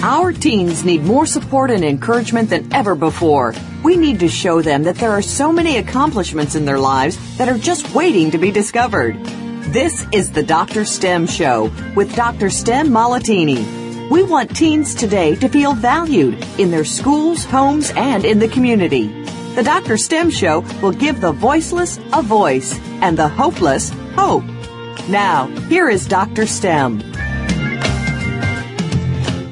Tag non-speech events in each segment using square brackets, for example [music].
Our teens need more support and encouragement than ever before. We need to show them that there are so many accomplishments in their lives that are just waiting to be discovered. This is the Dr. STEM Show with Dr. STEM Malatini. We want teens today to feel valued in their schools, homes, and in the community. The Dr. STEM Show will give the voiceless a voice and the hopeless hope. Now, here is Dr. STEM.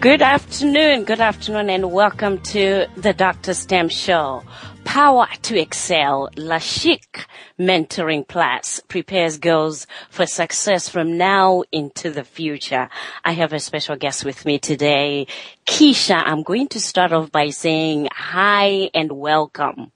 Good afternoon, good afternoon, and welcome to the Dr. STEM Show. Power to Excel, La Chic Mentoring Plus prepares girls for success from now into the future. I have a special guest with me today, Keisha. I'm going to start off by saying hi and welcome.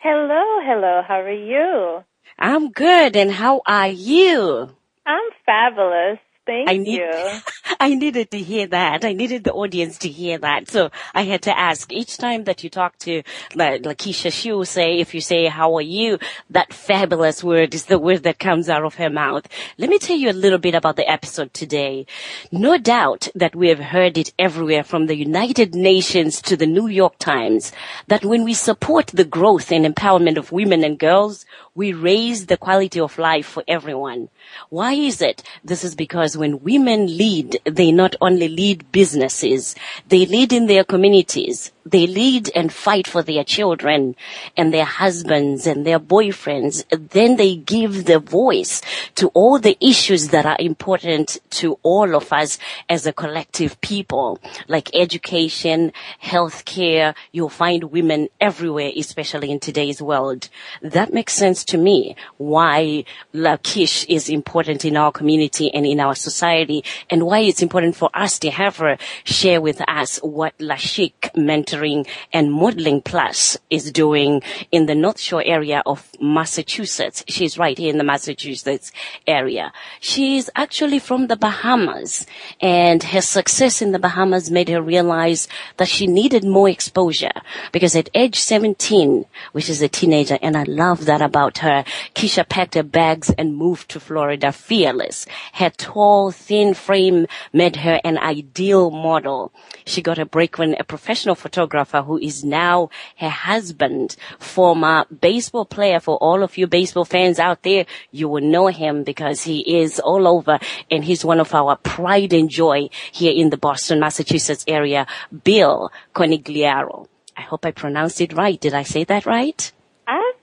Hello, hello. How are you? I'm good, and how are you? I'm fabulous. Thank I need, you. [laughs] I needed to hear that. I needed the audience to hear that. So I had to ask each time that you talk to like Lakeisha, she will say, if you say, how are you? That fabulous word is the word that comes out of her mouth. Let me tell you a little bit about the episode today. No doubt that we have heard it everywhere from the United Nations to the New York Times that when we support the growth and empowerment of women and girls, we raise the quality of life for everyone. Why is it? This is because when women lead, they not only lead businesses, they lead in their communities. They lead and fight for their children and their husbands and their boyfriends. Then they give the voice to all the issues that are important to all of us as a collective people, like education, healthcare. You'll find women everywhere, especially in today's world. That makes sense to me why La Chic is important in our community and in our society and why it's important for us to have her share with us what La Chic Mentoring and Modeling Plus is doing in the North Shore area of Massachusetts. She's right here in the Massachusetts area. She's actually from the Bahamas and her success in the Bahamas made her realize that she needed more exposure because at age 17, which is a teenager, and I love that about her, Keisha packed her bags and moved to Florida fearless. Her tall, thin frame made her an ideal model. She got a break when a professional photographer who is now her husband, former baseball player for all of you baseball fans out there, you will know him because he is all over and he's one of our pride and joy here in the Boston, Massachusetts area, Bill Conigliaro. I hope I pronounced it right. Did I say that right?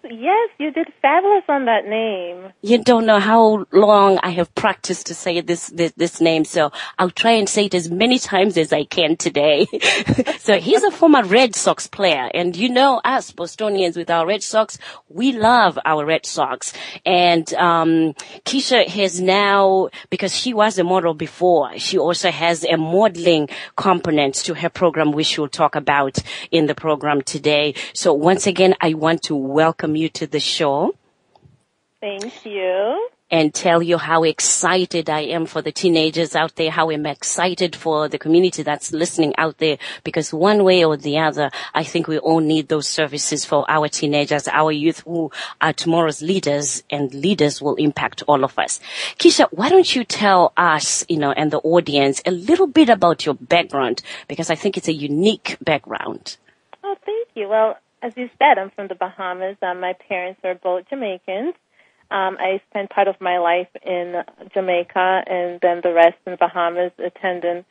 Yes, you did fabulous on that name. You don't know how long I have practiced to say this, this, this name, so I'll try and say it as many times as I can today. [laughs] so he's a former Red Sox player, and you know us Bostonians with our Red Sox, we love our Red Sox. And um, Keisha has now, because she was a model before, she also has a modeling component to her program, which we'll talk about in the program today. So once again, I want to welcome you to the show. Thank you. And tell you how excited I am for the teenagers out there, how I'm excited for the community that's listening out there, because one way or the other, I think we all need those services for our teenagers, our youth who are tomorrow's leaders, and leaders will impact all of us. Keisha, why don't you tell us, you know, and the audience a little bit about your background, because I think it's a unique background. Oh, thank you. Well, as you said, I'm from the Bahamas. Um, my parents are both Jamaicans. Um, I spent part of my life in Jamaica and then the rest in the Bahamas attending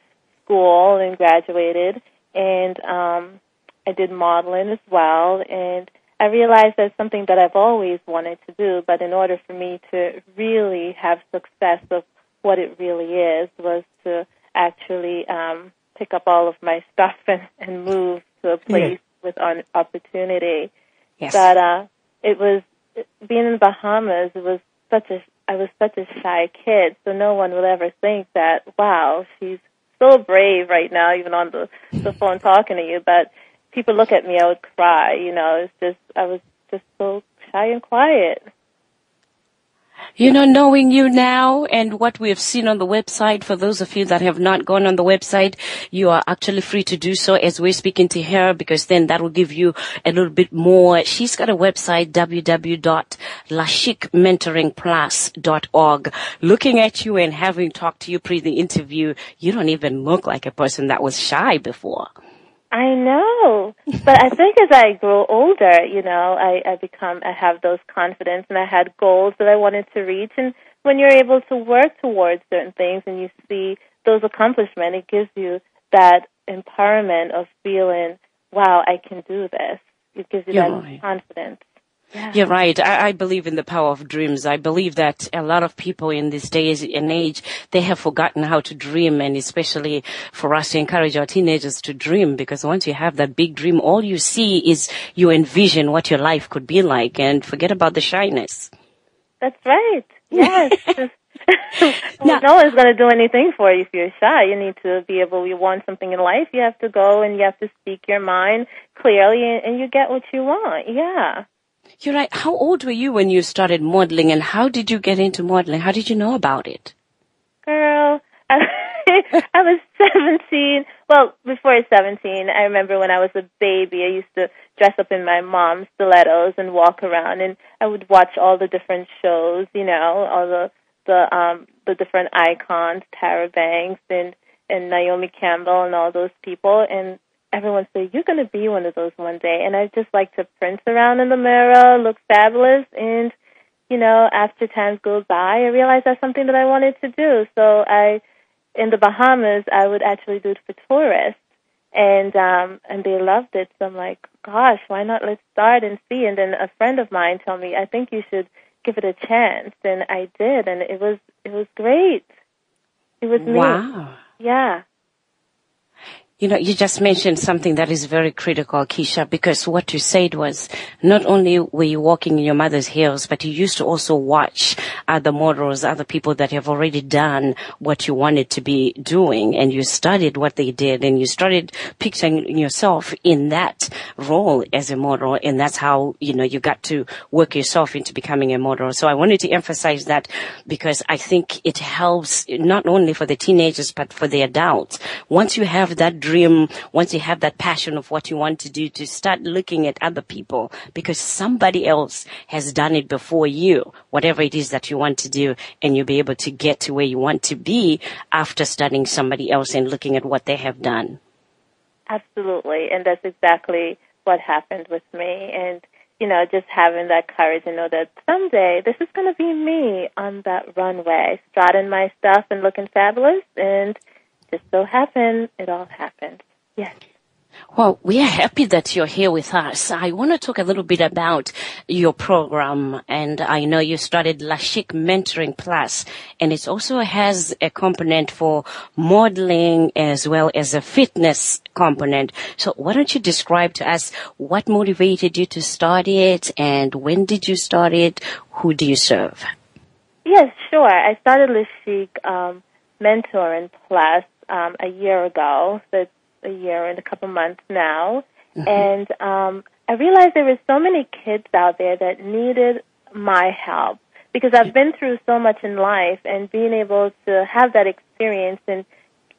school and graduated. And um, I did modeling as well, and I realized that's something that I've always wanted to do. But in order for me to really have success of what it really is, was to actually um, pick up all of my [laughs] stuff and, and move to a place an opportunity. Yes. But uh, it was being in the Bahamas. It was such a I was such a shy kid, so no one would ever think that wow, she's so brave right now, even on the [laughs] the phone talking to you. But people look at me, I would cry. You know, it's just I was just so shy and quiet. You know, knowing you now and what we have seen on the website, for those of you that have not gone on the website, you are actually free to do so as we're speaking to her because then that will give you a little bit more. She's got a website, www.lachicmentoringplus.org. Looking at you and having talked to you pre the interview, you don't even look like a person that was shy before. I know, but I think as I grow older, you know, I, I become, I have those confidence, and I had goals that I wanted to reach. And when you're able to work towards certain things, and you see those accomplishments, it gives you that empowerment of feeling, "Wow, I can do this." It gives you You're that right. confidence. Yeah. You're right. I, I, believe in the power of dreams. I believe that a lot of people in this day and age, they have forgotten how to dream and especially for us to encourage our teenagers to dream because once you have that big dream, all you see is you envision what your life could be like and forget about the shyness. That's right. Yes. [laughs] [laughs] well, no one's going to do anything for you if you're shy. You need to be able, you want something in life, you have to go and you have to speak your mind clearly and, and you get what you want. Yeah. You're right. How old were you when you started modeling and how did you get into modeling? How did you know about it? Girl, I, [laughs] was 17. Well, before 17, I remember when I was a baby, I used to dress up in my mom's stilettos and walk around and I would watch all the different shows, you know, all the, the, um, the different icons, Tyra Banks and, and Naomi Campbell and all those people. And everyone say, you're going to be one of those one day. And I just like to prance around in the mirror, look fabulous. And, you know, after time goes by, I realized that's something that I wanted to do. So I, in the Bahamas, I would actually do it for tourists. And, um, and they loved it. So I'm like, gosh, why not let's start and see? And then a friend of mine told me, I think you should give it a chance. And I did. And it was, it was great. It was me. Wow. Yeah. You know, you just mentioned something that is very critical, Keisha, because what you said was not only were you walking in your mother's heels, but you used to also watch other models, other people that have already done what you wanted to be doing, and you studied what they did, and you started picturing yourself in that role as a model, and that's how, you know, you got to work yourself into becoming a model. So I wanted to emphasize that because I think it helps not only for the teenagers, but for the adults. Once you have that dream, once you have that passion of what you want to do, to start looking at other people because somebody else has done it before you, whatever it is that you want to do, and you'll be able to get to where you want to be after studying somebody else and looking at what they have done. Absolutely, and that's exactly what happened with me. And you know, just having that courage and know that someday this is going to be me on that runway, strutting my stuff and looking fabulous, and just so happened it all happened. Yes. Well, we are happy that you're here with us. I want to talk a little bit about your program, and I know you started La Chic Mentoring Plus, and it also has a component for modeling as well as a fitness component. So why don't you describe to us what motivated you to start it, and when did you start it? Who do you serve? Yes, sure. I started La Chic um, Mentoring Plus um, a year ago. So it's a year and a couple months now. Mm-hmm. And um, I realized there were so many kids out there that needed my help because I've been through so much in life and being able to have that experience and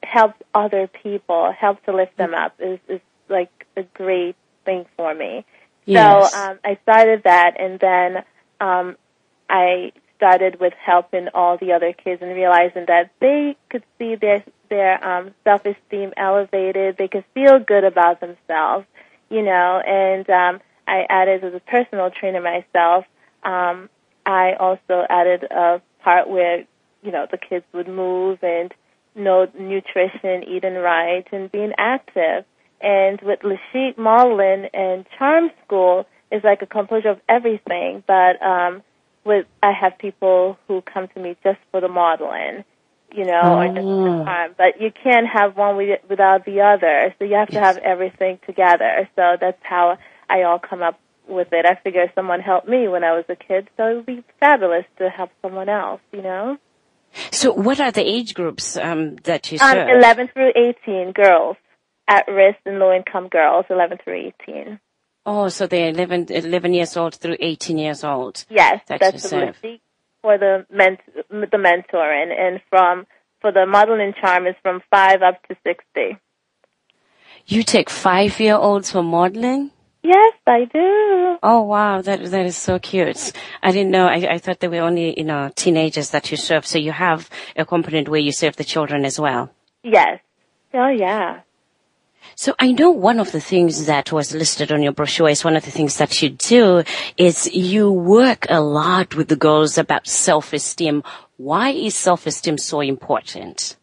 help other people, help to lift them up is, is like a great thing for me. Yes. So um, I started that and then um, I started with helping all the other kids and realizing that they could see their their um, self esteem elevated, they could feel good about themselves, you know. And um, I added as a personal trainer myself. Um, I also added a part where you know the kids would move and know nutrition, eating right, and being active. And with La Chic Modeling and Charm School, it's like a composure of everything. But um, with I have people who come to me just for the modeling, you know, oh. or just for the charm. But you can't have one without the other. So you have yes. to have everything together. So that's how I all come up with it. I figure someone helped me when I was a kid, so it would be fabulous to help someone else, you know? So what are the age groups um, that you um, serve? Um, 11 through 18 girls, at risk and low income girls, 11 through 18. Oh, so they're 11, 11 years old through 18 years old. Yes, that that's the for the ment- the mentoring, and from for the modeling charm is from five up to 60. You take five year olds for modeling? Yes, I do. Oh wow, that that is so cute. I didn't know. I, I thought they were only you know teenagers that you serve. So you have a component where you serve the children as well. Yes. Oh yeah. So I know one of the things that was listed on your brochure is one of the things that you do is you work a lot with the girls about self-esteem. Why is self-esteem so important?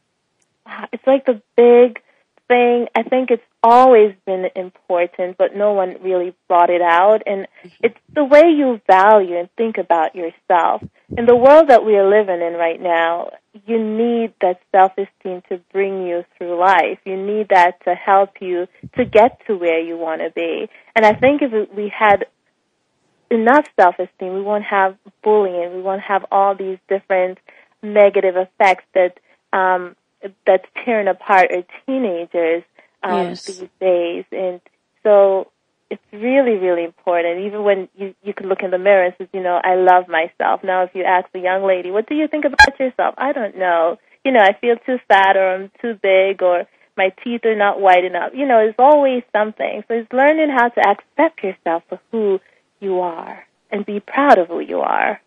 Uh, it's like the big thing. I think it's always been important, but no one really brought it out. And it's the way you value and think about yourself. In the world that we are living in right now, you need that self-esteem to bring you through life. You need that to help you to get to where you want to be. And I think if we had enough self-esteem, we won't have bullying. We won't have all these different negative effects that um, that's tearing apart our teenagers um, yes. these days. And so it's really, really important. Even when you you can look in the mirror and say, you know, I love myself. Now, if you ask a young lady, what do you think about yourself? I don't know. You know, I feel too fat, or I'm too big, or my teeth are not white enough. You know, it's always something. So it's learning how to accept yourself for who you are and be proud of who you are.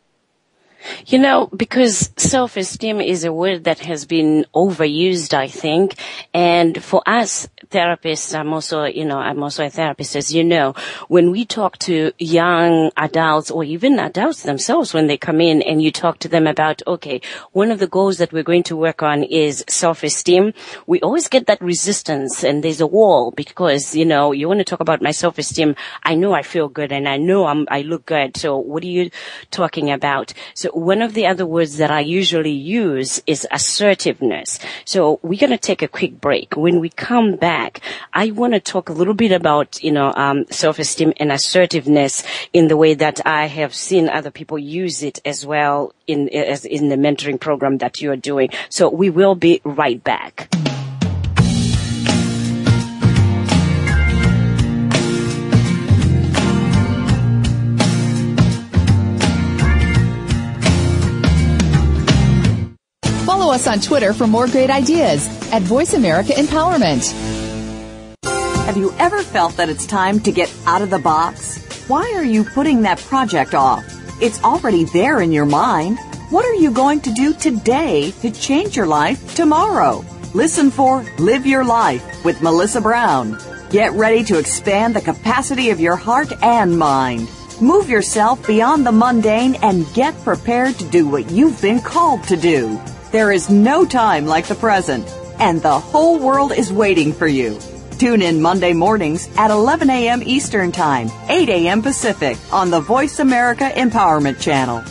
You know, because self-esteem is a word that has been overused, I think. And for us therapists, I'm also, you know, I'm also a therapist, as you know. When we talk to young adults or even adults themselves when they come in and you talk to them about, okay, one of the goals that we're going to work on is self-esteem, we always get that resistance and there's a wall because, you know, you want to talk about my self-esteem. I know I feel good and I know I'm, I look good. So what are you talking about? So one of the other words that I usually use is assertiveness. So we're going to take a quick break. When we come back, I want to talk a little bit about, you know, um, self-esteem and assertiveness in the way that I have seen other people use it as well in, as in the mentoring program that you're doing. So we will be right back. Us on Twitter for more great ideas at Voice America Empowerment. Have you ever felt that it's time to get out of the box? Why are you putting that project off? It's already there in your mind. What are you going to do today to change your life tomorrow? Listen for Live Your Life with Melissa Brown. Get ready to expand the capacity of your heart and mind. Move yourself beyond the mundane and get prepared to do what you've been called to do. There is no time like the present, and the whole world is waiting for you. Tune in Monday mornings at 11 a.m. Eastern Time, 8 a.m. Pacific on the Voice America Empowerment Channel.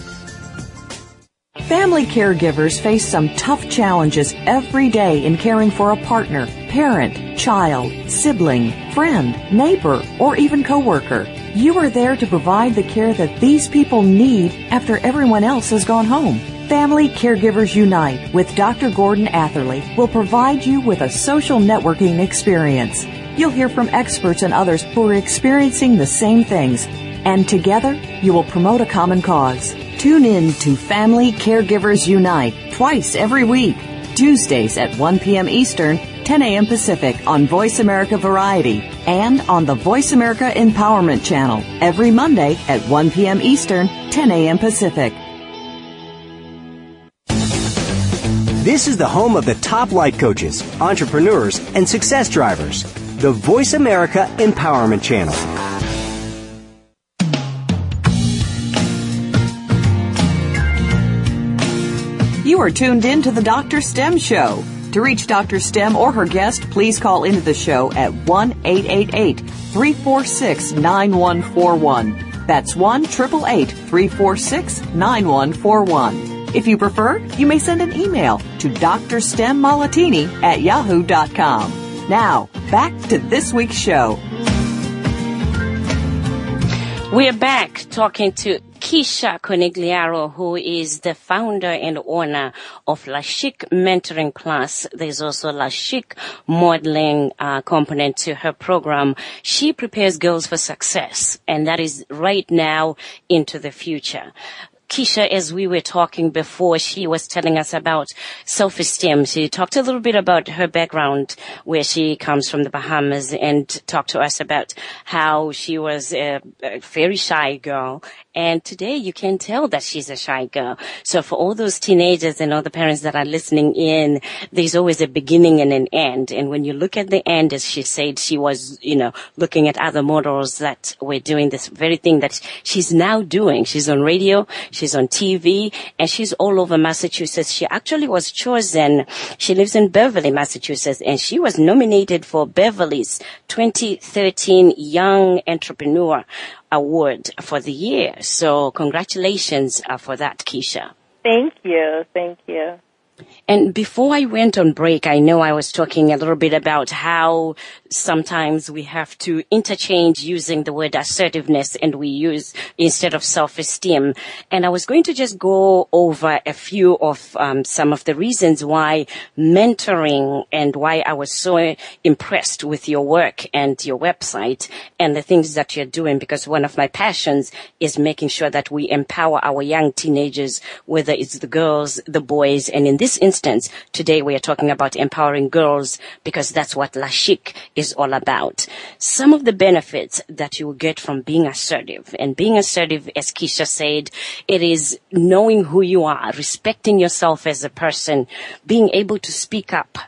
Family caregivers face some tough challenges every day in caring for a partner, parent, child, sibling, friend, neighbor, or even coworker. You are there to provide the care that these people need after everyone else has gone home. Family Caregivers Unite with Dr. Gordon Atherley will provide you with a social networking experience. You'll hear from experts and others who are experiencing the same things, and together you will promote a common cause. Tune in to Family Caregivers Unite twice every week, Tuesdays at 1 p.m. Eastern, 10 a.m. Pacific on Voice America Variety and on the Voice America Empowerment Channel every Monday at 1 p.m. Eastern, 10 a.m. Pacific. This is the home of the top life coaches, entrepreneurs, and success drivers. The Voice America Empowerment Channel. You are tuned in to the Dr. STEM Show. To reach Dr. Stem or her guest, please call into the show at 1 888 346 9141. That's 1 888 346 9141. If you prefer, you may send an email to drstemmalattini at yahoo.com. Now, back to this week's show. We're back talking to Keisha Conigliaro, who is the founder and owner of La Chic Mentoring Plus. There's also La Chic Modeling uh, component to her program. She prepares girls for success, and that is right now into the future. Keisha, as we were talking before, she was telling us about self-esteem. She talked a little bit about her background, where she comes from the Bahamas, and talked to us about how she was a, a very shy girl and today you can tell that she's a shy girl. So for all those teenagers and all the parents that are listening in, there's always a beginning and an end. And when you look at the end, as she said, she was, you know, looking at other models that were doing this very thing that she's now doing. She's on radio, she's on TV, and she's all over Massachusetts. She actually was chosen. She lives in Beverly, Massachusetts, and she was nominated for Beverly's 2013 Young Entrepreneur award for the year. So congratulations uh, for that, Keisha. Thank you. Thank you. And before I went on break, I know I was talking a little bit about how sometimes we have to interchange using the word assertiveness and we use instead of self-esteem. And I was going to just go over a few of um, some of the reasons why mentoring and why I was so impressed with your work and your website and the things that you're doing because one of my passions is making sure that we empower our young teenagers, whether it's the girls, the boys, and in this instance, today we are talking about empowering girls because that's what La Chic is all about. Some of the benefits that you will get from being assertive and being assertive, as Keisha said, it is knowing who you are, respecting yourself as a person, being able to speak up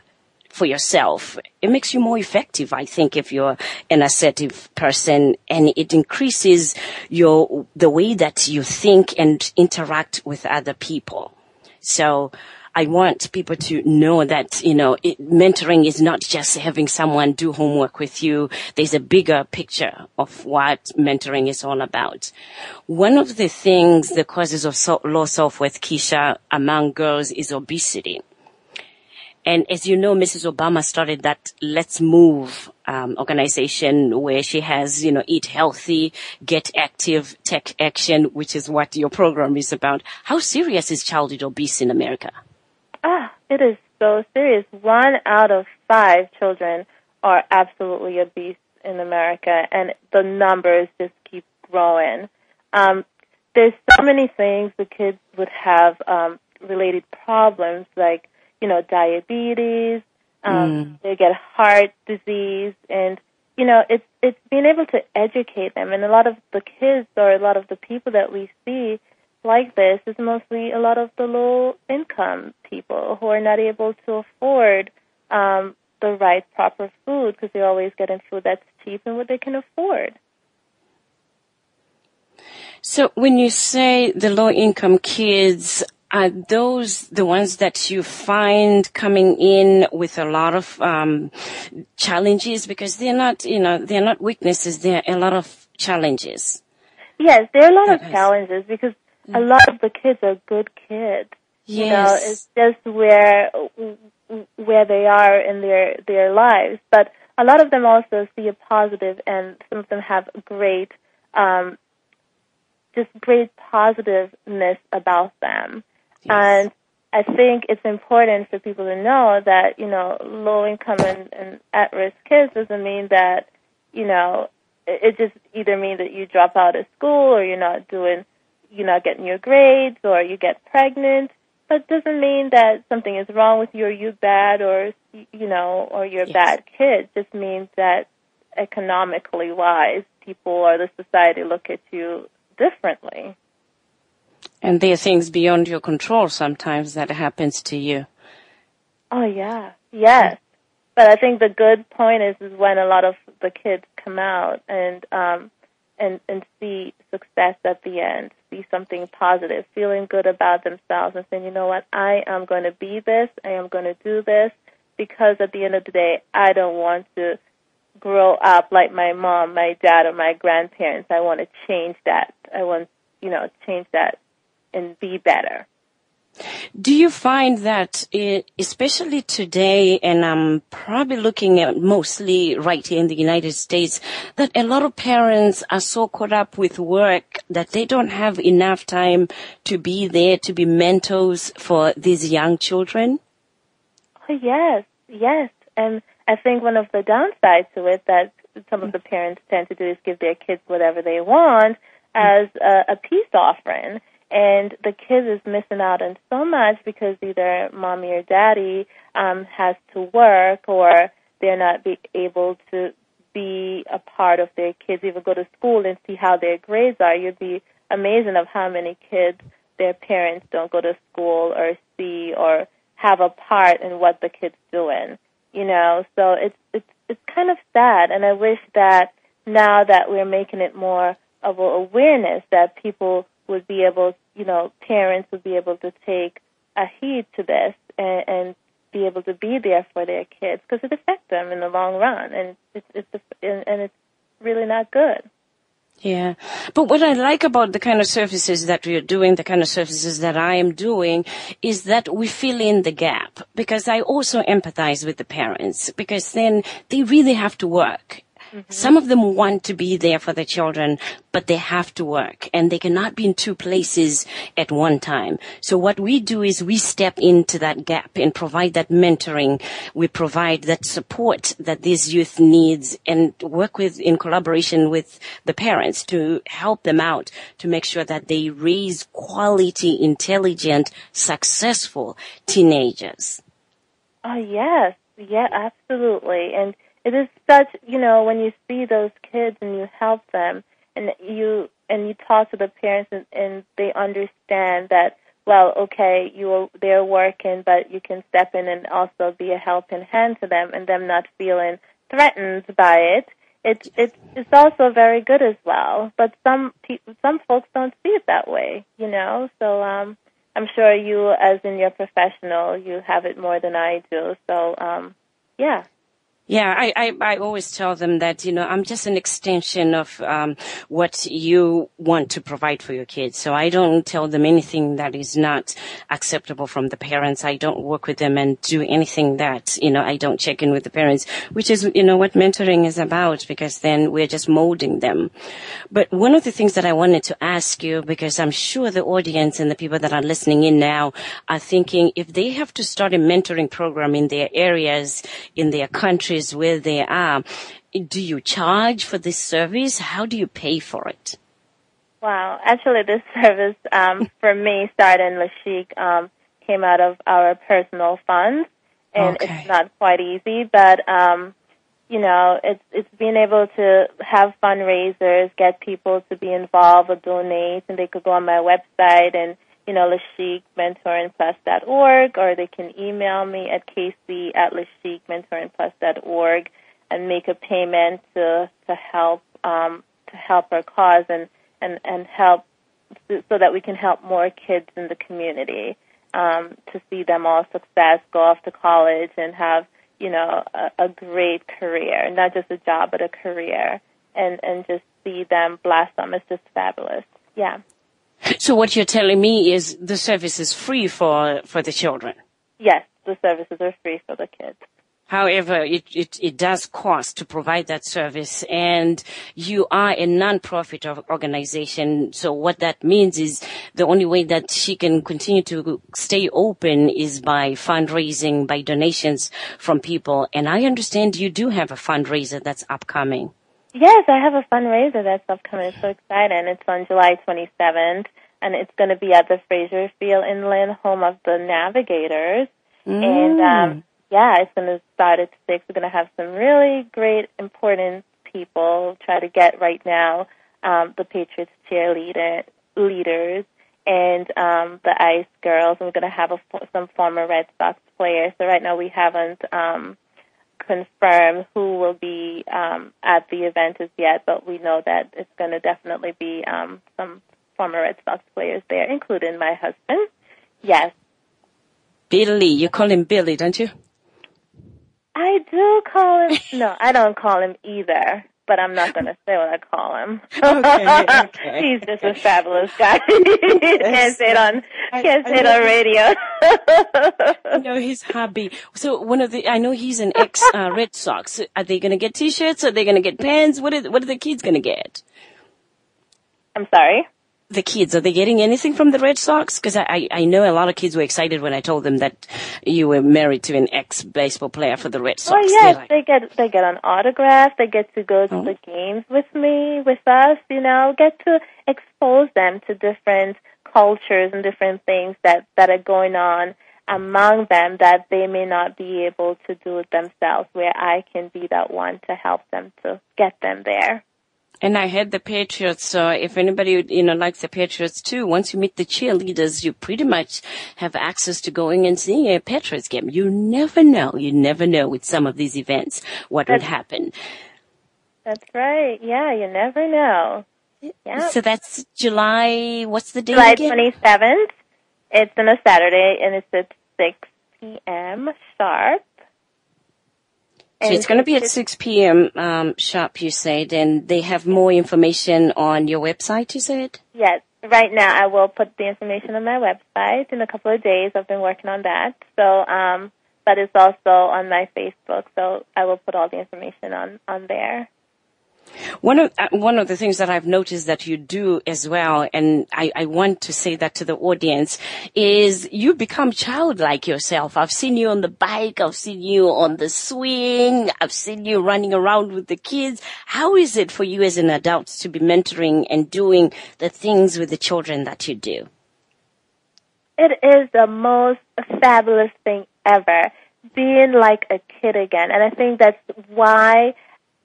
for yourself. It makes you more effective, I think, if you're an assertive person and it increases your, the way that you think and interact with other people. So I want people to know that, you know, it, mentoring is not just having someone do homework with you. There's a bigger picture of what mentoring is all about. One of the things, the causes of so- low self-worth, Keisha, among girls is obesity. And as you know, Mrs. Obama started that Let's Move um, organization where she has, you know, eat healthy, get active, take action, which is what your program is about. How serious is childhood obesity in America? Ah, it is so serious. One out of five children are absolutely obese in America, and the numbers just keep growing. Um, there's so many things the kids would have um, related problems, like you know diabetes. Um, mm. They get heart disease, and you know it's it's being able to educate them. And a lot of the kids or a lot of the people that we see like this is mostly a lot of the low income people who are not able to afford um, the right proper food because they're always getting food that's cheap and what they can afford. So when you say the low income kids, are those the ones that you find coming in with a lot of um, challenges because they're not, you know, they're not weaknesses. They're a lot of challenges. Yes, there are a lot that of challenges because a lot of the kids are good kids. Yes. You know, it's just where where they are in their their lives. But a lot of them also see a positive, and some of them have great, um, just great positiveness about them. Yes. And I think it's important for people to know that you know low income and, and at risk kids doesn't mean that you know it just either means that you drop out of school or you're not doing you're not getting your grades or you get pregnant. But doesn't mean that something is wrong with you or you're bad or you know or you're a yes. bad kid. It just means that economically wise, people or the society look at you differently. And there are things beyond your control sometimes that happens to you. Oh yeah, yes. But I think the good point is is when a lot of the kids come out and um and and see success at the end, see something positive, feeling good about themselves, and saying, you know what, I am going to be this, I am going to do this, because at the end of the day, I don't want to grow up like my mom, my dad, or my grandparents. I want to change that. I want, you know, change that and be better. Do you find that, it, especially today, and I'm probably looking at mostly right here in the United States, that a lot of parents are so caught up with work that they don't have enough time to be there to be mentors for these young children? Oh, yes, yes. And I think one of the downsides to it that some of the mm. parents tend to do is give their kids whatever they want as a, a peace offering and the kid is missing out on so much because either mommy or daddy um has to work or they're not be able to be a part of their kids even go to school and see how their grades are. You'd be amazing of how many kids their parents don't go to school or see or have a part in what the kid's doing you know? So it's it's it's kind of sad. And i wish that now that we're making it more of an awareness that people would be able, you know, parents would be able to take a heed to this and, and be able to be there for their kids because it affects them in the long run, and it's it's and, and it's really not good. Yeah. But what I like about the kind of services that we are doing, the kind of services that I am doing, is that we fill in the gap. Because I also empathize with the parents, because then they really have to work. Mm-hmm. Some of them want to be there for the children, but they have to work and they cannot be in two places at one time. So what we do is we step into that gap and provide that mentoring. We provide that support that these youth needs and work with in collaboration with the parents to help them out to make sure that they raise quality, intelligent, successful teenagers. Oh yes, yeah, absolutely. And it is such you know when you see those kids and you help them and you and you talk to the parents and, and they understand that well okay you are, they're working but you can step in and also be a helping hand to them and them not feeling threatened by it. It it it's also very good as well but some people some folks don't see it that way you know? So um i'm sure you as in your professional you have it more than i do. So um yeah yeah, I, I, I, always tell them that, you know, I'm just an extension of um, what you want to provide for your kids. So I don't tell them anything that is not acceptable from the parents. I don't work with them and do anything that, you know, I don't check in with the parents, which is, you know, what mentoring is about because then we're just molding them. But one of the things that I wanted to ask you, because I'm sure the audience and the people that are listening in now are thinking if they have to start a mentoring program in their areas, in their country, countries where they are. Do you charge for this service? How do you pay for it? Wow, actually, this [laughs] service um, for me started in La Chic um, came out of our personal funds, and okay. it's not quite easy, but um, you know, it's it's being able to have fundraisers, get people to be involved or donate, and they could go on my website and you know, lachicmentoringplus.org, or they can email me at casey at lachicmentoringplus.org and make a payment to to help um, to help our cause and and and help so that we can help more kids in the community um, to see them all success, go off to college, and have you know a, a great career, not just a job but a career, and and just see them blossom. It's just fabulous. Yeah. So what you're telling me is the service is free for, for the children? Yes, the services are free for the kids. However, it, it, it does cost to provide that service and you are a non-profit organization. So what that means is the only way that she can continue to stay open is by fundraising, by donations from people. And I understand you do have a fundraiser that's upcoming. Yes, I have a fundraiser that's upcoming. It's so exciting. It's on July 27th, and it's going to be at the Fraser Field in Lynn, home of the Navigators. Mm. And um, yeah, it's going to start at six. We're going to have some really great, important people try to get right now um, the Patriots cheerleader leaders and um, the Ice Girls. And we're going to have a, some former Red Sox players. So right now we haven't. Um, confirm who will be um, at the event as yet, but we know that it's going to definitely be um, some former Red Sox players there, including my husband. Yes. Billy, you call him Billy, don't you? I do call him. No, I don't call him either. But I'm not going to say what I call him. [laughs] Okay, okay. [laughs] He's just a fabulous guy. [laughs] can't say it on can't say it on radio. I know his hobby. So one of the, I know he's an ex uh, Red Sox. Are they going to get T-shirts? Are they going to get pants? What are what are the kids going to get? I'm sorry. The kids are they getting anything from the Red Sox? Because I, I know a lot of kids were excited when I told them that you were married to an ex baseball player for the Red Sox. Oh yes, like, they get they get an autograph. They get to go to Oh. the games with me, with us. You know, get to expose them to different cultures and different things that that are going on among them that they may not be able to do it themselves. Where I can be that one to help them to get them there. And I had the Patriots. So if anybody you know likes the Patriots too, once you meet the cheerleaders, you pretty much have access to going and seeing a Patriots game. You never know. You never know with some of these events what would happen. That's right. Yeah, you never know. Yeah. So that's July. What's the date July twenty seventh. It's on a Saturday and it's at six p.m. sharp. So it's going to be at 6 p.m. Um, sharp, you said, and they have more information on your website, you said? Yes. Right now, I will put the information on my website in a couple of days. I've been working on that. So, um, but it's also on my Facebook. So I will put all the information on on there. One of uh, one of the things that I've noticed that you do as well, and I, I want to say that to the audience, is you become childlike yourself. I've seen you on the bike, I've seen you on the swing, I've seen you running around with the kids. How is it for you as an adult to be mentoring and doing the things with the children that you do? It is the most fabulous thing ever, being like a kid again. And I think that's why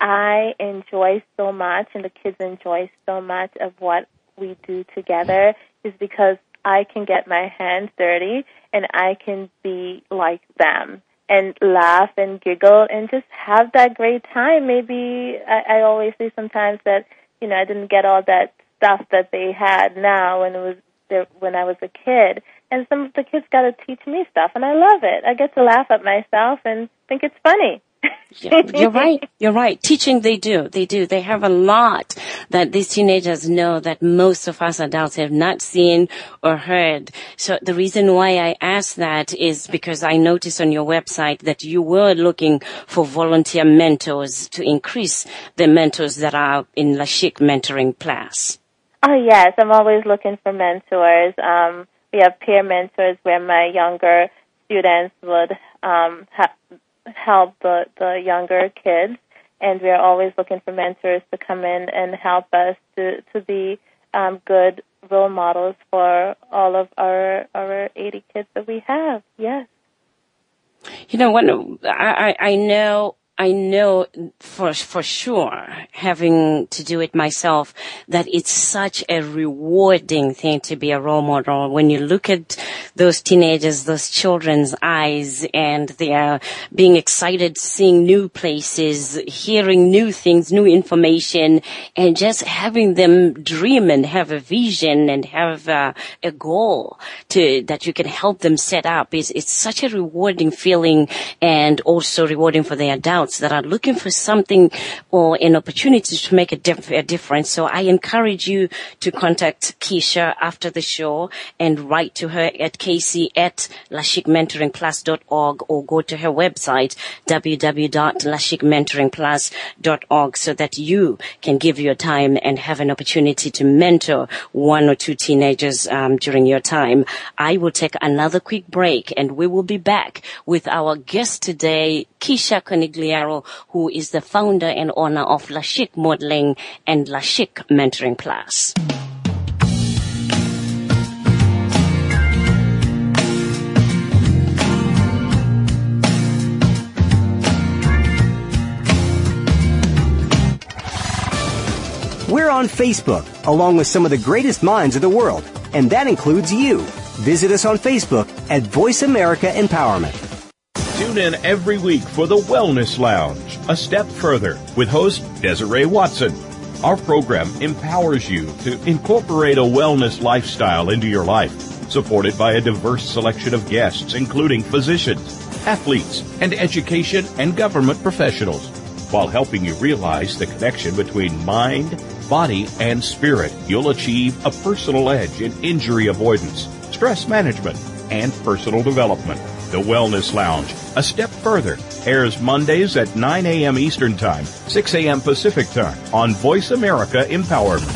I enjoy so much and the kids enjoy so much of what we do together is because I can get my hands dirty and I can be like them and laugh and giggle and just have that great time. Maybe I, I always say sometimes that, you know, I didn't get all that stuff that they had now when it was there, when I was a kid. And some of the kids got to teach me stuff, and I love it. I get to laugh at myself and think it's funny. Yeah, you're right. You're right. Teaching, they do. They do. They have a lot that these teenagers know that most of us adults have not seen or heard. So the reason why I asked that is because I noticed on your website that you were looking for volunteer mentors to increase the mentors that are in La Chic mentoring class. Oh yes, I'm always looking for mentors. Um, we have peer mentors where my younger students would um, help the the younger kids, and we're always looking for mentors to come in and help us to to be um, good role models for all of our our 80 kids that we have. Yes. You know, when I I know, I know for for sure, having to do it myself, that it's such a rewarding thing to be a role model. When you look at those teenagers, those children's eyes, and they are being excited, seeing new places, hearing new things, new information, and just having them dream and have a vision and have uh, a goal to that you can help them set up. It's it's such a rewarding feeling, and also rewarding for the adults that are looking for something or an opportunity to make a, a difference. So I encourage you to contact Keisha after the show and write to her at casey at lachicmentoringplus.org or go to her website www.lachicmentoringplus.org so that you can give your time and have an opportunity to mentor one or two teenagers um, during your time. I will take another quick break and we will be back with our guest today, Keisha Who is the founder and owner of La Chic Modeling and La Chic Mentoring Plus. We're on Facebook, along with some of the greatest minds of the world, and that includes you. Visit us on Facebook at Voice America Empowerment. Tune in every week for the Wellness Lounge, a step further, with host Desiree Watson. Our program empowers you to incorporate a wellness lifestyle into your life, supported by a diverse selection of guests, including physicians, athletes, and education and government professionals, while helping you realize the connection between mind, body, and spirit. You'll achieve a personal edge in injury avoidance, stress management, and personal development. The Wellness Lounge, a step further, airs Mondays at 9 a.m. Eastern Time, 6 a.m. Pacific Time on Voice America Empowerment.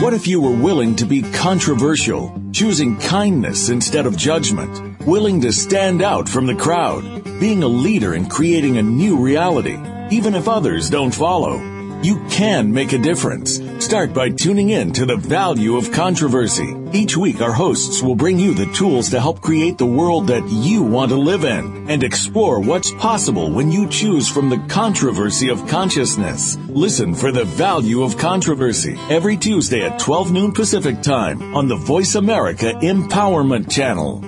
What if you were willing to be controversial, choosing kindness instead of judgment, willing to stand out from the crowd, being a leader in creating a new reality, even if others don't follow? You can make a difference. Start by tuning in to the value of controversy. Each week, our hosts will bring you the tools to help create the world that you want to live in and explore what's possible when you choose from the controversy of consciousness. Listen for the value of controversy every Tuesday at 12 noon Pacific time on the Voice America Empowerment Channel.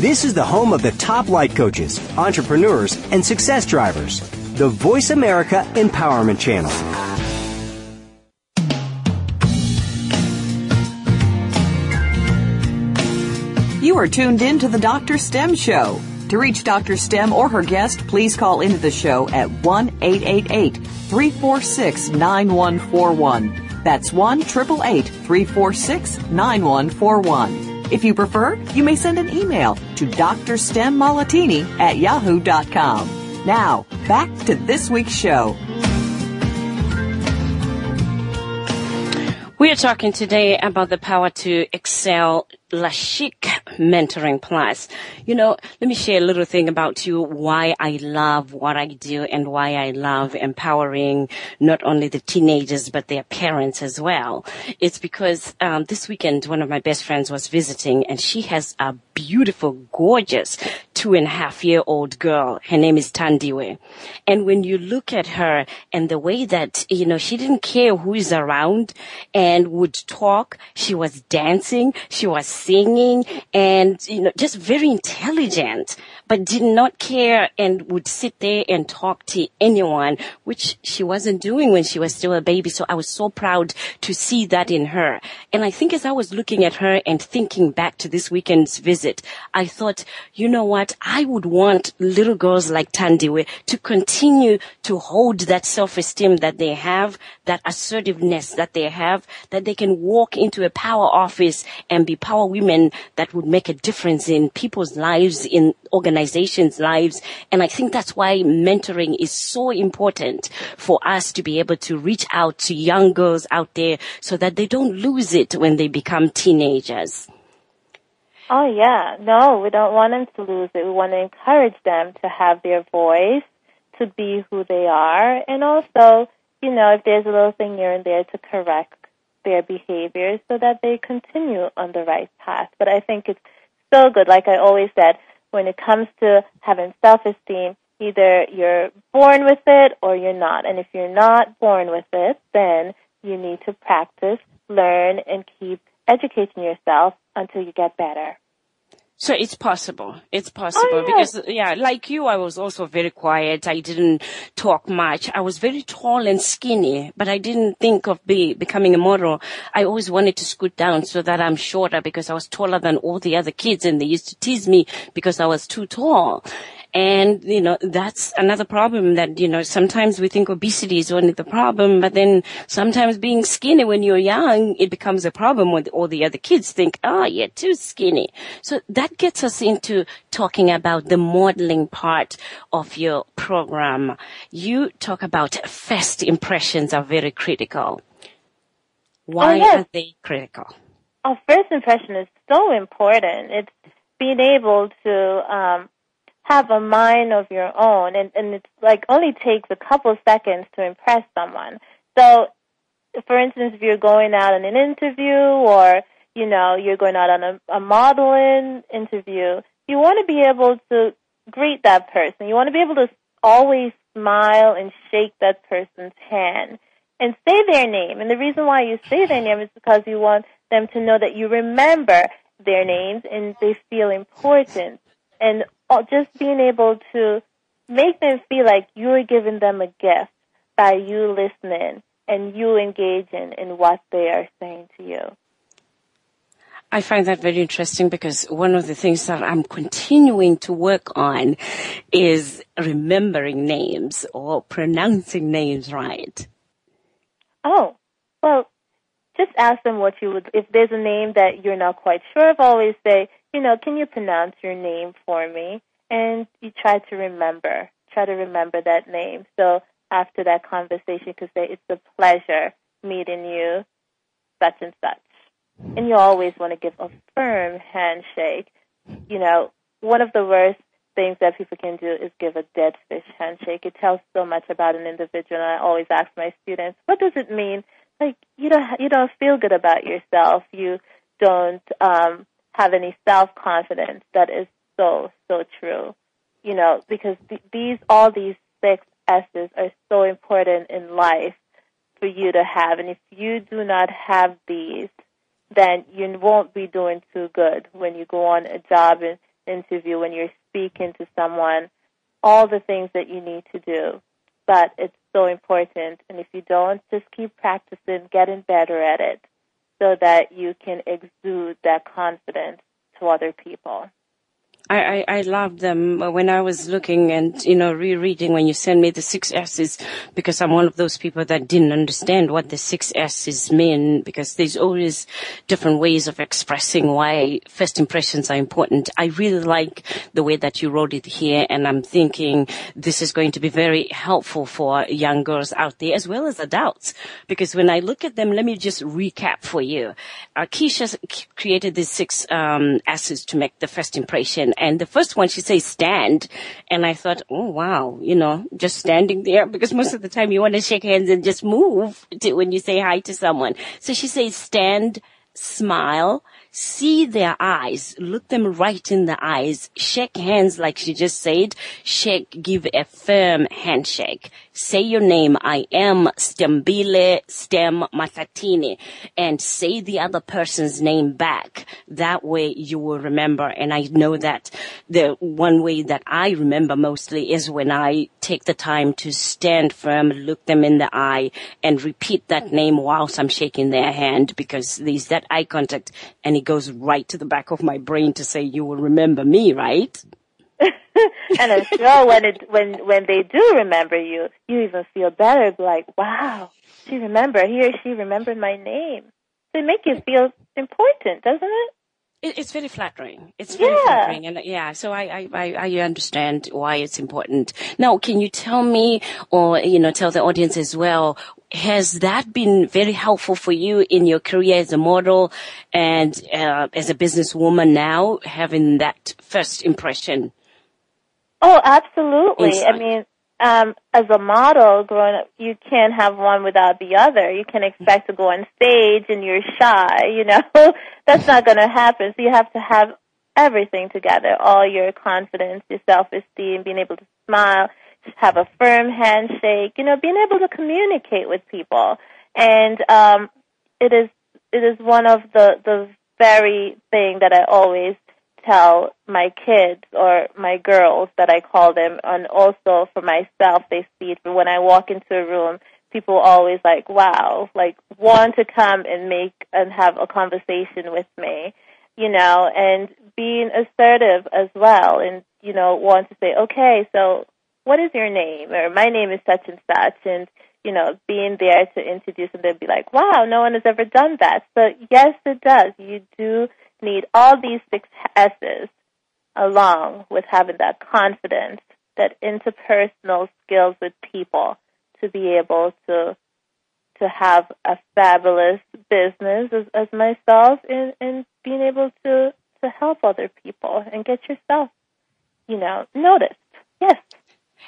This is the home of the top life coaches, entrepreneurs, and success drivers the Voice America Empowerment Channel. You are tuned in to the Dr. STEM Show. To reach Dr. STEM or her guest, please call into the show at 1 888 346 9141. That's 1 888 346 9141. If you prefer, you may send an email to drstemmalatini at yahoo.com. Now, back to this week's show. We are talking today about the power to excel La Chic Mentoring Plus. You know, let me share a little thing about you, why I love what I do and why I love empowering not only the teenagers, but their parents as well. It's because um, this weekend, one of my best friends was visiting and she has a beautiful, gorgeous two and a half year old girl. Her name is Tandiwe. And when you look at her and the way that, you know, she didn't care who is around and would talk, she was dancing, she was singing and, you know, just very intelligent, but did not care and would sit there and talk to anyone, which she wasn't doing when she was still a baby. So I was so proud to see that in her. And I think as I was looking at her and thinking back to this weekend's visit, I thought, you know what? I would want little girls like Tandiwe to continue to hold that self-esteem that they have, that assertiveness that they have, that they can walk into a power office and be power women that would make a difference in people's lives, in organizations' lives. And I think that's why mentoring is so important for us to be able to reach out to young girls out there so that they don't lose it when they become teenagers. Oh yeah, no, we don't want them to lose it. We want to encourage them to have their voice, to be who they are, and also, you know, if there's a little thing here and there to correct their behaviors so that they continue on the right path. But I think it's so good. Like I always said, when it comes to having self-esteem, either you're born with it or you're not. And if you're not born with it, then you need to practice, learn, and keep educating yourself until you get better. So it's possible. It's oh, possible oh, yeah. because yeah, like you, I was also very quiet. I didn't talk much. I was very tall and skinny, but I didn't think of be, becoming a model. I always wanted to scoot down so that I'm shorter because I was taller than all the other kids and they used to tease me because I was too tall. And, you know, that's another problem that, you know, sometimes we think obesity is only the problem, but then sometimes being skinny when you're young, it becomes a problem when all the other kids think, oh, you're too skinny. So that gets us into talking about the modeling part of your program. You talk about first impressions are very critical. Why oh, yes. are they critical? Oh, first impression is so important. It's being able to, um, have a mind of your own and, and it's like only takes a couple seconds to impress someone. So for instance, if you're going out on an interview or, you know, you're going out on a, a modeling interview, you want to be able to greet that person. You want to be able to always smile and shake that person's hand and say their name. And the reason why you say their name is because you want them to know that you remember their names and they feel important. And Oh, just being able to make them feel like you're giving them a gift by you listening and you engaging in what they are saying to you. I find that very interesting because one of the things that I'm continuing to work on is remembering names or pronouncing names right. Oh, well, just ask them what you would, if there's a name that you're not quite sure of, always say, you know, can you pronounce your name for me? And you try to remember, try to remember that name. So after that conversation, you could say, it's a pleasure meeting you, such and such. And you always want to give a firm handshake. You know, one of the worst things that people can do is give a dead fish handshake. It tells so much about an individual. And I always ask my students, what does it mean? Like you don't you don't feel good about yourself. You don't um, have any self confidence. That is so so true. You know, because th- these all these six S's are so important in life for you to have. And if you do not have these, then you won't be doing too good when you go on a job interview, when you're speaking to someone, all the things that you need to do. But it's so important. And if you don't, just keep practicing, getting better at it so that you can exude that confidence to other people. I, I, I love them when I was looking and, you know, rereading when you sent me the six S's because I'm one of those people that didn't understand what the six S's mean because there's always different ways of expressing why first impressions are important. I really like the way that you wrote it here and I'm thinking this is going to be very helpful for young girls out there as well as adults because when I look at them, let me just recap for you. Uh, Keisha created these six um, S's to make the first impression and the first one, she says stand. And I thought, oh wow, you know, just standing there because most of the time you want to shake hands and just move to, when you say hi to someone. So she says stand, smile, see their eyes, look them right in the eyes, shake hands like she just said, shake, give a firm handshake. Say your name. I am Stembile Stem Matatini and say the other person's name back. That way you will remember. And I know that the one way that I remember mostly is when I take the time to stand firm, look them in the eye and repeat that name whilst I'm shaking their hand because there's that eye contact and it goes right to the back of my brain to say you will remember me, right? [laughs] and I'm sure when it when when they do remember you, you even feel better. Like, wow, she remembered. He or she remembered my name. They make you feel important, doesn't it? it's very flattering. It's very yeah. flattering, and uh, yeah. So I, I I understand why it's important. Now, can you tell me, or you know, tell the audience as well, has that been very helpful for you in your career as a model and uh, as a businesswoman now, having that first impression? Oh, absolutely. I mean, um, as a model growing up, you can't have one without the other. You can expect to go on stage and you're shy, [laughs] you know. That's not going to happen. So you have to have everything together. All your confidence, your self-esteem, being able to smile, have a firm handshake, you know, being able to communicate with people. And um, it is it is one of the the very thing that I always tell my kids or my girls that I call them, and also for myself, they see it. But when I walk into a room, people always like, wow, like want to come and make and have a conversation with me, you know, and being assertive as well, and you know, want to say, okay, so what is your name? Or my name is such and such, and you know, being there to introduce and they'd be like, wow, no one has ever done that. So yes, it does. You do need all these six S's along with having that confidence, that interpersonal skills with people to be able to to have a fabulous business as, as myself and, and being able to to help other people and get yourself, you know, noticed. Yes.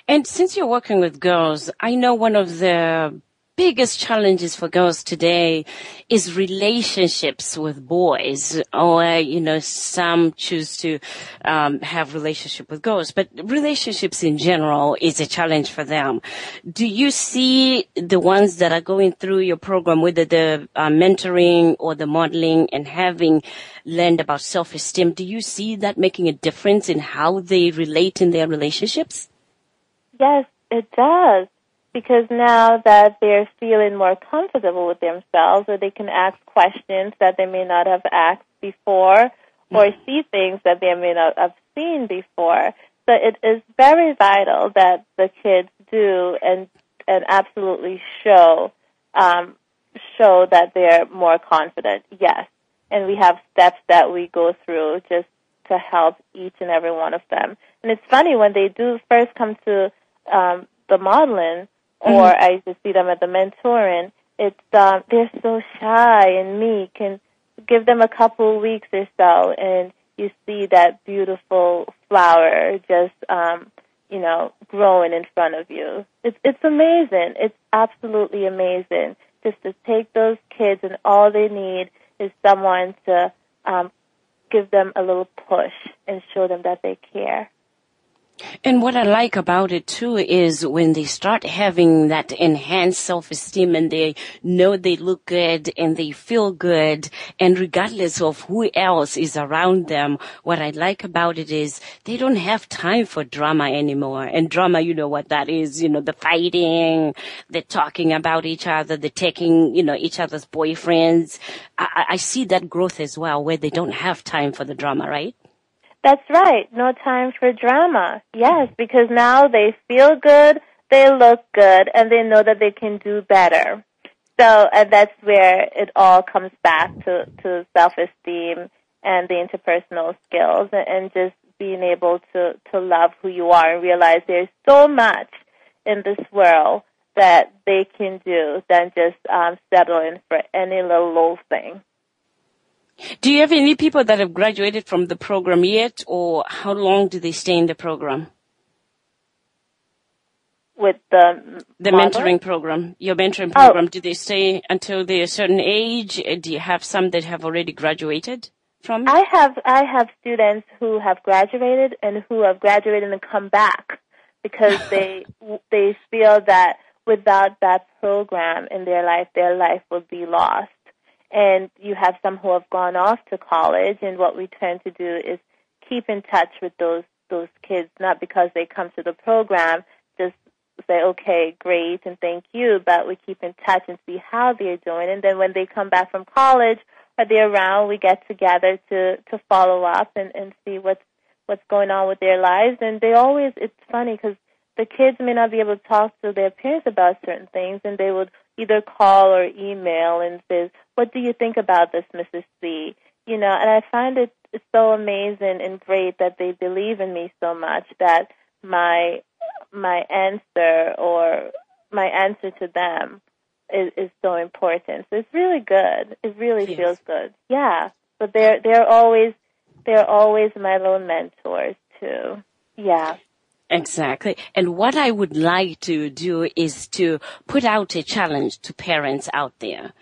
And since you're working with girls, I know one of the biggest challenges for girls today is relationships with boys or you know some choose to um, have relationship with girls but relationships in general is a challenge for them. Do you see the ones that are going through your program whether the uh, mentoring or the modeling and having learned about self-esteem do you see that making a difference in how they relate in their relationships yes it does because now that they're feeling more comfortable with themselves, or they can ask questions that they may not have asked before, or see things that they may not have seen before. So it is very vital that the kids do and and absolutely show um, show that they're more confident. Yes, and we have steps that we go through just to help each and every one of them. And it's funny when they do first come to um, the modeling, or mm-hmm. I just see them at the mentoring. It's um, they're so shy and meek, and give them a couple of weeks or so, and you see that beautiful flower just um, you know growing in front of you. It's it's amazing. It's absolutely amazing just to take those kids and all they need is someone to um, give them a little push and show them that they care. And what I like about it too is when they start having that enhanced self-esteem and they know they look good and they feel good and regardless of who else is around them, what I like about it is they don't have time for drama anymore. And drama, you know what that is, you know, the fighting, the talking about each other, the taking, you know, each other's boyfriends. I, I see that growth as well where they don't have time for the drama, right? That's right. No time for drama. Yes, because now they feel good, they look good, and they know that they can do better. So, and that's where it all comes back to, to self-esteem and the interpersonal skills and, and just being able to, to love who you are and realize there's so much in this world that they can do than just um, settling for any little low thing. Do you have any people that have graduated from the program yet, or how long do they stay in the program? With the the mentoring program, your mentoring oh. program, oh. do they stay until they're a certain age? Uh, do you have some that have already graduated from? I have I have students who have graduated and who have graduated and come back because [laughs] they they feel that without that program in their life, their life would be lost and you have some who have gone off to college and what we tend to do is keep in touch with those those kids not because they come to the program just say okay great and thank you but we keep in touch and see how they're doing. And then when they come back from college or they're around we get together to to follow up and and see what's what's going on with their lives. And they always it's funny because the kids may not be able to talk to their parents about certain things and they would either call or email and says, "What do you think about this, Mrs. C?" You know, and I find it so amazing and great that they believe in me so much that my my answer or my answer to them is, is so important. So it's really good. It really yes. feels good. Yeah. But they're they're always they're always my little mentors too. Yeah. Exactly. And what I would like to do is to put out a challenge to parents out there.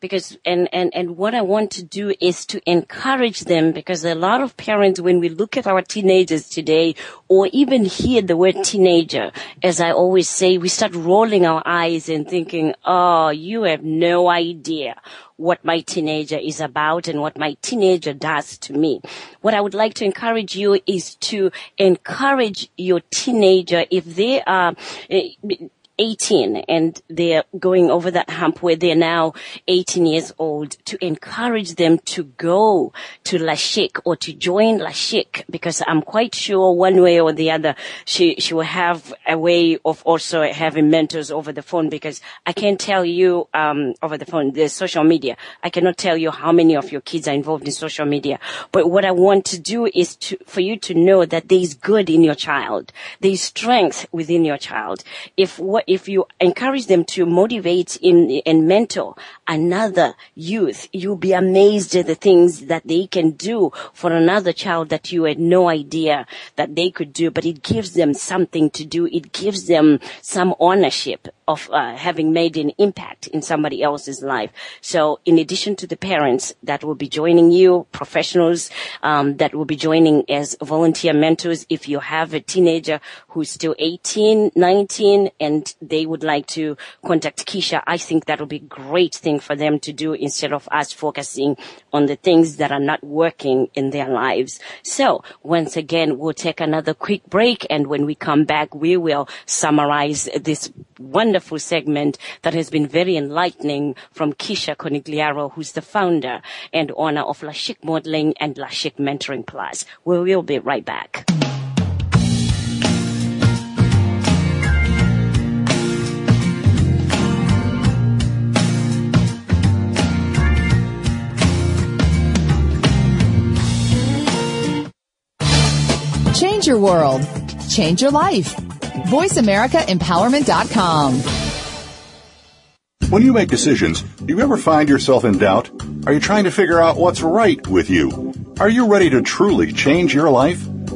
Because, and, and, and what I want to do is to encourage them because a lot of parents, when we look at our teenagers today or even hear the word teenager, as I always say, we start rolling our eyes and thinking, oh, you have no idea what my teenager is about and what my teenager does to me. What I would like to encourage you is to encourage your teenager if they are, eh, 18 and they're going over that hump where they're now 18 years old to encourage them to go to La Chic or to join La Chic because I'm quite sure one way or the other she, she will have a way of also having mentors over the phone because I can't tell you, um, over the phone, the social media. I cannot tell you how many of your kids are involved in social media. But what I want to do is to, for you to know that there is good in your child. There is strength within your child. If what if you encourage them to motivate in, and mentor another youth, you'll be amazed at the things that they can do for another child that you had no idea that they could do, but it gives them something to do. It gives them some ownership of uh, having made an impact in somebody else's life. So in addition to the parents that will be joining you, professionals um, that will be joining as volunteer mentors, if you have a teenager who's still 18, 19, and they would like to contact Keisha, I think that would be a great thing for them to do instead of us focusing on the things that are not working in their lives. So once again, we'll take another quick break. And when we come back, we will summarize this wonderful segment that has been very enlightening from Keisha Conigliaro, who's the founder and owner of La Chic Modeling and La Chic Mentoring Plus. We will be right back. Change your world. Change your life. VoiceAmericaEmpowerment.com. When you make decisions, do you ever find yourself in doubt? Are you trying to figure out what's right with you? Are you ready to truly change your life?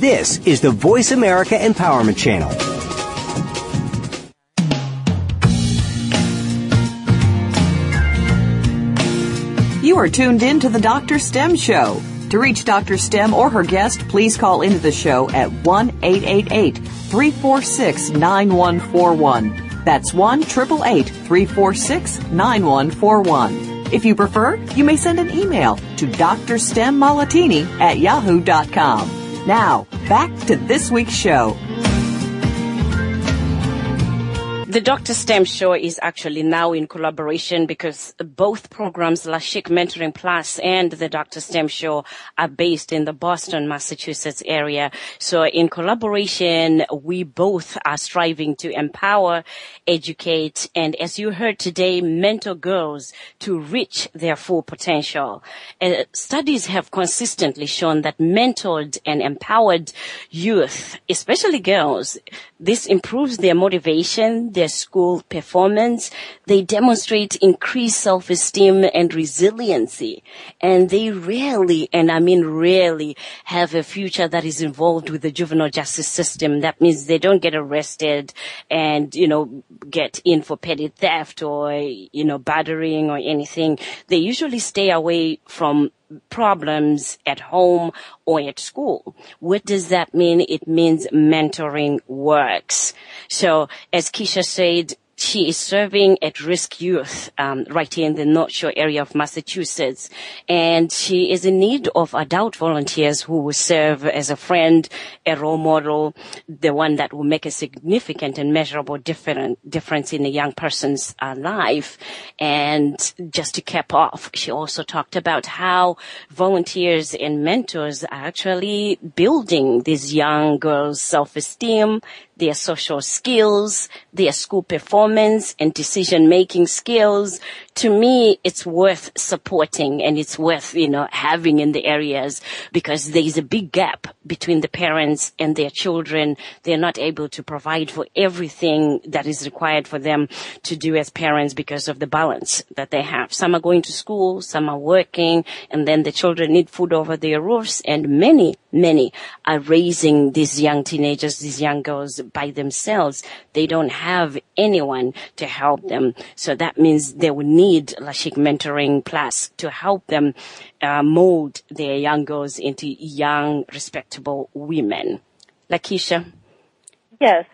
This is the Voice America Empowerment Channel. You are tuned in to the Dr. STEM Show. To reach Dr. STEM or her guest, please call into the show at 1 888 346 9141. That's 1 888 346 9141. If you prefer, you may send an email to drstemmollatini at yahoo.com. Now, back to this week's show. The Dr. STEM show is actually now in collaboration because both programs, La Chic Mentoring Plus and the Dr. STEM show are based in the Boston, Massachusetts area. So in collaboration, we both are striving to empower, educate, and as you heard today, mentor girls to reach their full potential. Uh, studies have consistently shown that mentored and empowered youth, especially girls, this improves their motivation, their school performance. They demonstrate increased self-esteem and resiliency. And they rarely, and I mean rarely, have a future that is involved with the juvenile justice system. That means they don't get arrested and, you know, get in for petty theft or, you know, battering or anything. They usually stay away from problems at home or at school. What does that mean? It means mentoring works. So as Keisha said, she is serving at-risk youth um, right here in the North Shore area of Massachusetts, and she is in need of adult volunteers who will serve as a friend, a role model, the one that will make a significant and measurable difference in a young person's uh, life. And just to cap off, she also talked about how volunteers and mentors are actually building these young girls' self-esteem, their social skills, their school performance and decision making skills. To me, it's worth supporting and it's worth, you know, having in the areas because there is a big gap between the parents and their children. They're not able to provide for everything that is required for them to do as parents because of the balance that they have. Some are going to school, some are working, and then the children need food over their roofs and many, many are raising these young teenagers, these young girls by themselves. They don't have anyone to help them. So that means they will need La Chic Mentoring Plus to help them uh, mold their young girls into young, respectable women. Lakeisha? Yes.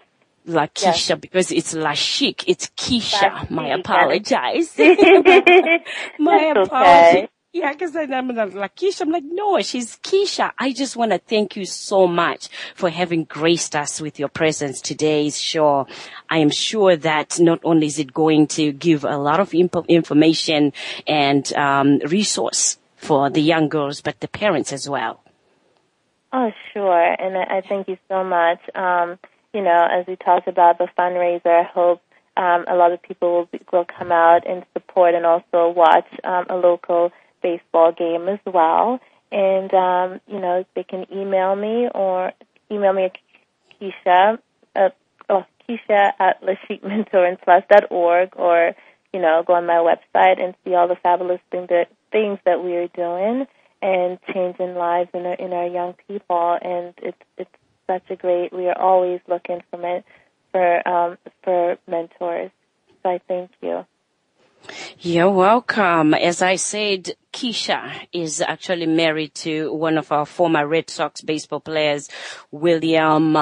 Lakeisha, yes. because it's La Chic. It's Keisha. My apologize. [laughs] [laughs] My apologies. Okay. Yeah, because I'm like Keisha. I'm like, no, she's Keisha. I just want to thank you so much for having graced us with your presence today's show. I am sure that not only is it going to give a lot of imp- information and um, resource for the young girls, but the parents as well. Oh, sure. And I, I thank you so much. Um, you know, as we talked about the fundraiser, I hope um, a lot of people will, be, will come out and support and also watch um, a local baseball game as well. And, um, you know, they can email me or email me at Keisha, uh, oh, Keisha at LaChicMentoringPlus.org or, you know, go on my website and see all the fabulous thing that, things that we are doing and changing lives in our, in our young people. And it's, it's such a great, we are always looking for, men, for, um, for mentors. So I thank you. You're welcome. As I said, Keisha is actually married to one of our former Red Sox baseball players, William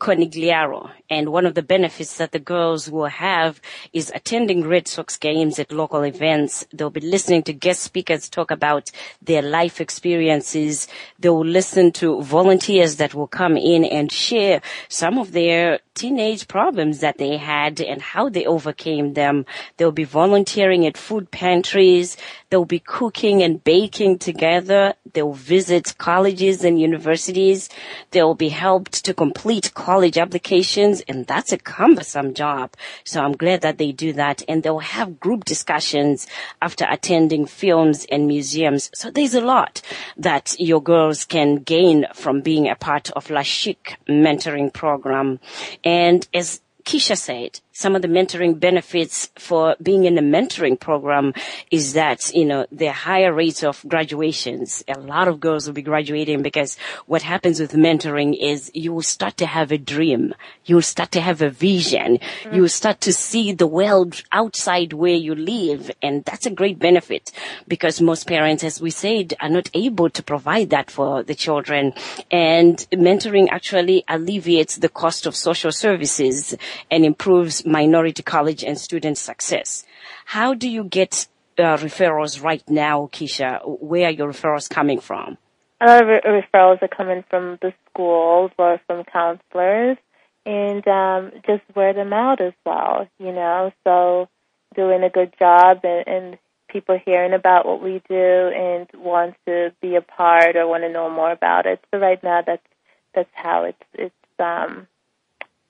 Conigliaro. And one of the benefits that the girls will have is attending Red Sox games at local events. They'll be listening to guest speakers talk about their life experiences. They will listen to volunteers that will come in and share some of their teenage problems that they had and how they overcame them. They'll be volunteering at food pantries. They'll be cooking and baking together. They'll visit colleges and universities. They'll be helped to complete college applications and that's a cumbersome job. So I'm glad that they do that and they'll have group discussions after attending films and museums. So there's a lot that your girls can gain from being a part of La Chic mentoring program. And as Keisha said, some of the mentoring benefits for being in a mentoring program is that, you know, are higher rates of graduations. A lot of girls will be graduating because what happens with mentoring is you will start to have a dream. You will start to have a vision. Mm-hmm. You will start to see the world outside where you live. And that's a great benefit because most parents, as we said, are not able to provide that for the children. And mentoring actually alleviates the cost of social services and improves minority college and student success. How do you get uh, referrals right now, Keisha? Where are your referrals coming from? A lot of re- referrals are coming from the schools or from counselors, and um, just word of mouth as well. You know, so doing a good job and, and people hearing about what we do and want to be a part or want to know more about it. So right now, that's that's how it's it's um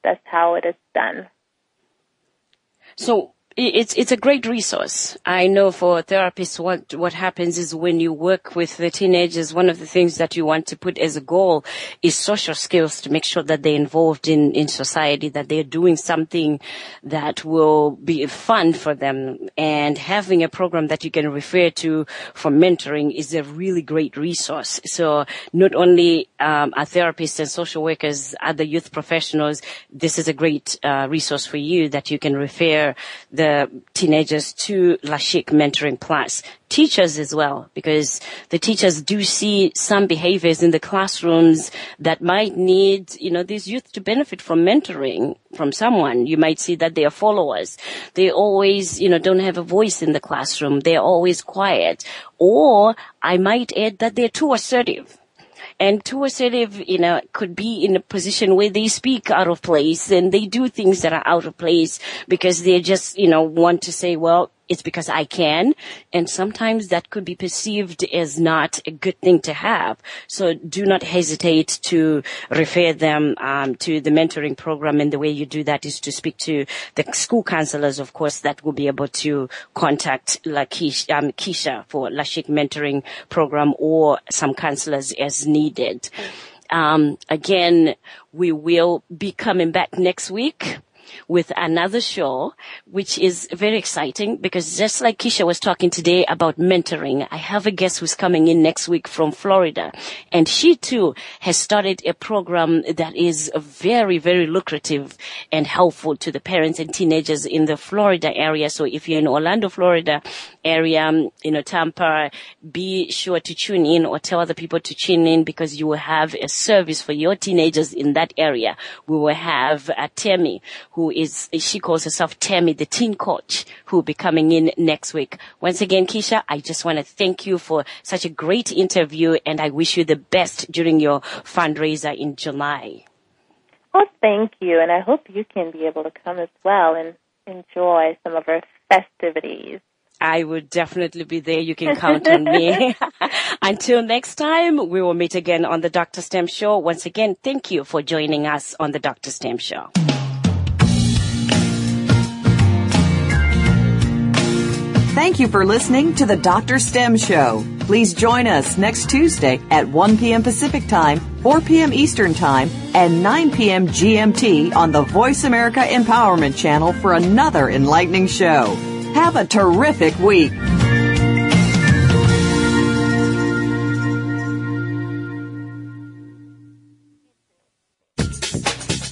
that's how it is done. So it's it's a great resource. I know for therapists, what what happens is when you work with the teenagers, one of the things that you want to put as a goal is social skills to make sure that they're involved in in society, that they're doing something that will be fun for them, and having a program that you can refer to for mentoring is a really great resource. So not only um, are therapists and social workers, other youth professionals, this is a great uh, resource for you that you can refer the the teenagers to La Chic Mentoring Plus. Teachers as well, because the teachers do see some behaviors in the classrooms that might need, you know, these youth to benefit from mentoring from someone. You might see that they are followers. They always, you know, don't have a voice in the classroom. They're always quiet. Or I might add that they're too assertive and too assertive, you know, could be in a position where they speak out of place and they do things that are out of place because they just, you know, want to say, well, it's because I can. And sometimes that could be perceived as not a good thing to have. So do not hesitate to refer them um, to the mentoring program. And the way you do that is to speak to the school counselors, of course, that will be able to contact La Keisha, um, Keisha for La Chic mentoring program or some counselors as needed. Um, again, we will be coming back next week with another show, which is very exciting because just like Keisha was talking today about mentoring, I have a guest who's coming in next week from Florida and she too has started a program that is very, very lucrative and helpful to the parents and teenagers in the Florida area. So if you're in Orlando, Florida area, you know, Tampa, be sure to tune in or tell other people to tune in because you will have a service for your teenagers in that area. We will have a Tammy who is, she calls herself Tammy, the teen coach, who will be coming in next week. Once again, Keisha, I just want to thank you for such a great interview and I wish you the best during your fundraiser in July. Oh, thank you. And I hope you can be able to come as well and enjoy some of our festivities. I would definitely be there. You can count on me. [laughs] [laughs] Until next time, we will meet again on the Dr. STEM Show. Once again, thank you for joining us on the Dr. STEM Show. Thank you for listening to the Dr. STEM Show. Please join us next Tuesday at 1 p.m. Pacific Time 4 p.m. Eastern Time, and 9 p.m. GMT on the Voice America Empowerment Channel for another enlightening show. Have a terrific week.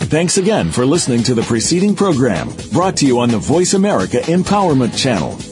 Thanks again for listening to the preceding program brought to you on the Voice America Empowerment Channel.